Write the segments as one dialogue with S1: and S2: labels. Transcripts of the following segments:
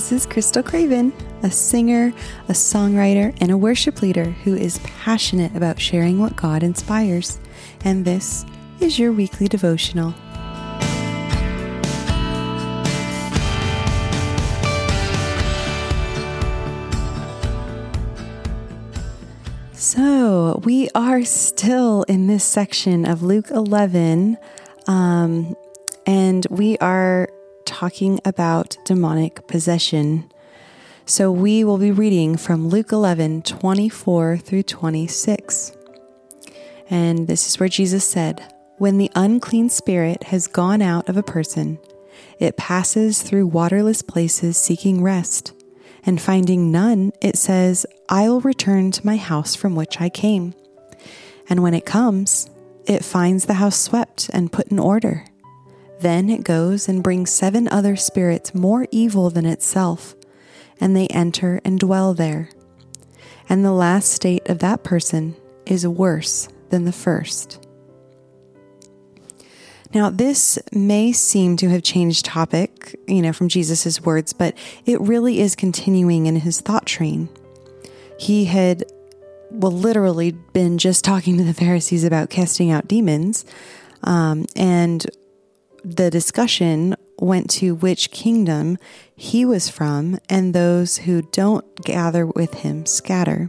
S1: This is Krystal Craven, a singer, a songwriter, and a worship leader who is passionate about sharing what God inspires. And this is your weekly devotional. So, we are still in this section of Luke 11, um, and we are talking about demonic possession. So we will be reading from Luke 11 24 through 26. And this is where Jesus said, When the unclean spirit has gone out of a person, it passes through waterless places seeking rest. And finding none, it says, I will return to my house from which I came. And when it comes, it finds the house swept and put in order. Then it goes and brings seven other spirits more evil than itself, and they enter and dwell there. And the last state of that person is worse than the first. Now, this may seem to have changed topic, you know, from Jesus' words, but it really is continuing in his thought train. He had, well, literally been just talking to the Pharisees about casting out demons. Um, and the discussion went to which kingdom he was from, and those who don't gather with him scatter.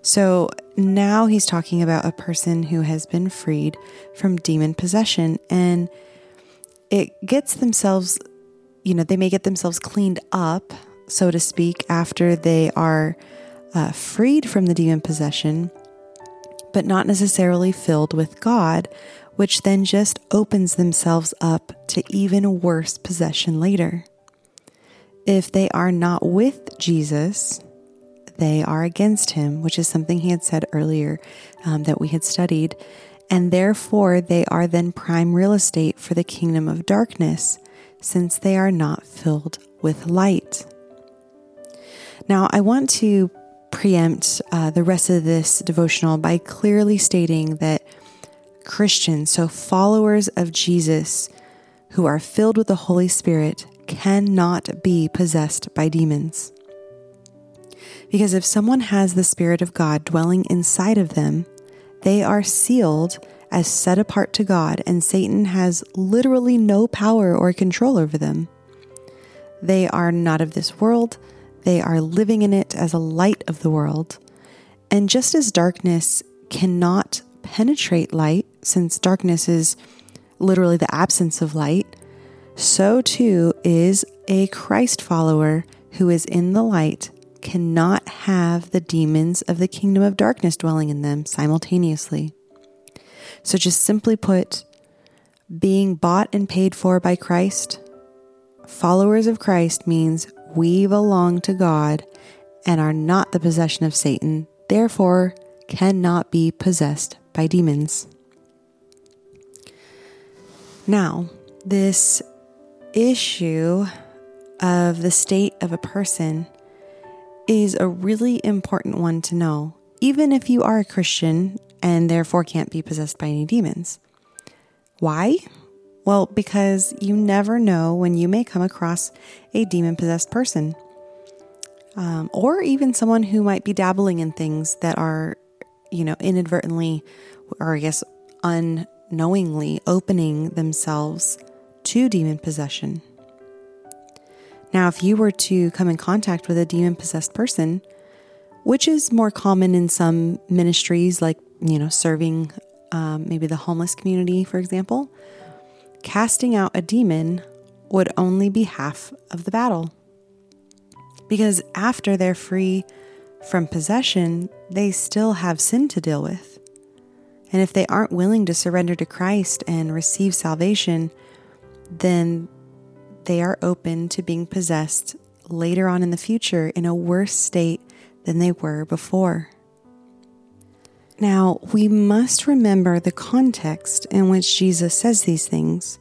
S1: So now he's talking about a person who has been freed from demon possession, and it gets themselves, you know, they may get themselves cleaned up, so to speak, after they are uh, freed from the demon possession, but not necessarily filled with God which then just opens themselves up to even worse possession later. If they are not with Jesus, they are against him, which is something he had said earlier um, that we had studied, and therefore they are then prime real estate for the kingdom of darkness, since they are not filled with light. Now, I want to preempt uh, the rest of this devotional by clearly stating that Christians, so followers of Jesus who are filled with the Holy Spirit, cannot be possessed by demons. Because if someone has the Spirit of God dwelling inside of them, they are sealed as set apart to God, and Satan has literally no power or control over them. They are not of this world, they are living in it as a light of the world. And just as darkness cannot penetrate light, since darkness is literally the absence of light, so too is a Christ follower who is in the light cannot have the demons of the kingdom of darkness dwelling in them simultaneously. So, just simply put, being bought and paid for by Christ, followers of Christ means we belong to God and are not the possession of Satan, therefore, cannot be possessed by demons. Now, this issue of the state of a person is a really important one to know, even if you are a Christian and therefore can't be possessed by any demons. Why? Well, because you never know when you may come across a demon possessed person. Um, or even someone who might be dabbling in things that are, you know, inadvertently, or I guess un knowingly opening themselves to demon possession. Now, if you were to come in contact with a demon possessed person, which is more common in some ministries, like, you know, serving um, maybe the homeless community, for example, casting out a demon would only be half of the battle. Because after they're free from possession, they still have sin to deal with. And if they aren't willing to surrender to Christ and receive salvation, then they are open to being possessed later on in the future in a worse state than they were before. Now, we must remember the context in which Jesus says these things,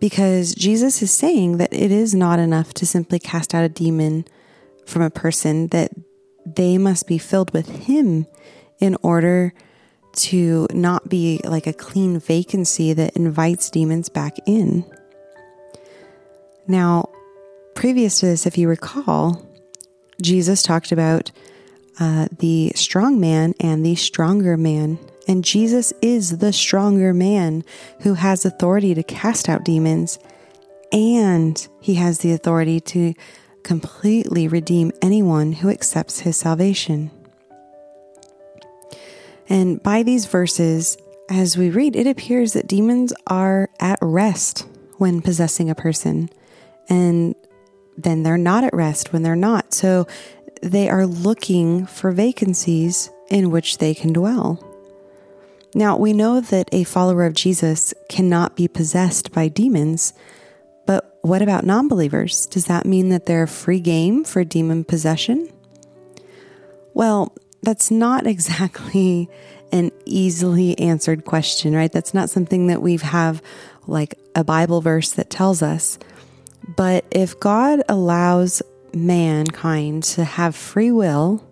S1: because Jesus is saying that it is not enough to simply cast out a demon from a person, that they must be filled with Him in order to not be like a clean vacancy that invites demons back in. Now, previous to this, if you recall, Jesus talked about uh, the strong man and the stronger man. And Jesus is the stronger man who has authority to cast out demons, and he has the authority to completely redeem anyone who accepts his salvation. And by these verses, as we read, it appears that demons are at rest when possessing a person, and then they're not at rest when they're not. So they are looking for vacancies in which they can dwell. Now, we know that a follower of Jesus cannot be possessed by demons, but what about non believers? Does that mean that they're free game for demon possession? Well, that's not exactly an easily answered question, right? That's not something that we have like a Bible verse that tells us. But if God allows mankind to have free will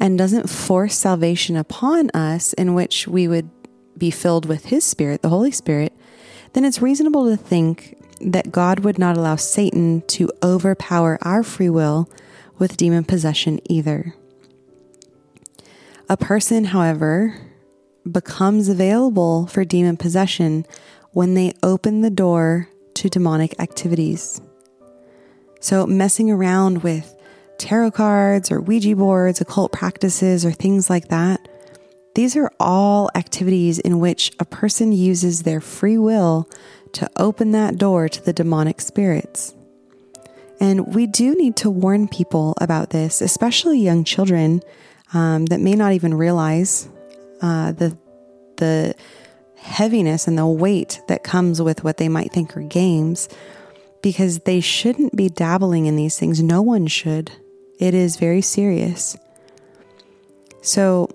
S1: and doesn't force salvation upon us, in which we would be filled with His Spirit, the Holy Spirit, then it's reasonable to think that God would not allow Satan to overpower our free will with demon possession either. A person, however, becomes available for demon possession when they open the door to demonic activities. So, messing around with tarot cards or Ouija boards, occult practices, or things like that, these are all activities in which a person uses their free will to open that door to the demonic spirits. And we do need to warn people about this, especially young children um, that may not even realize uh, the the heaviness and the weight that comes with what they might think are games, because they shouldn't be dabbling in these things. No one should. It is very serious. So,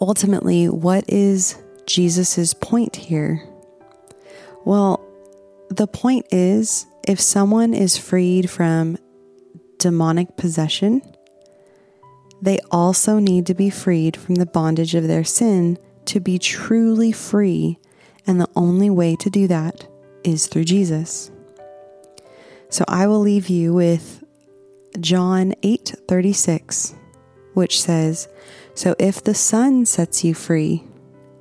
S1: ultimately, what is Jesus's point here? Well, the point is if someone is freed from demonic possession, they also need to be freed from the bondage of their sin to be truly free. And the only way to do that is through Jesus. So I will leave you with John 8:36, which says, So if the Son sets you free,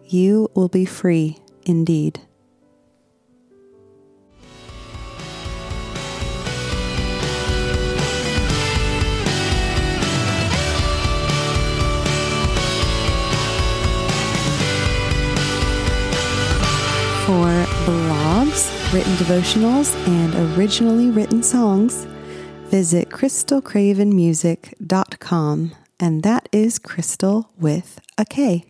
S1: you will be free indeed. For blogs, written devotionals, and originally written songs, visit krystalcravenmusic.com, and that is Krystal with a K.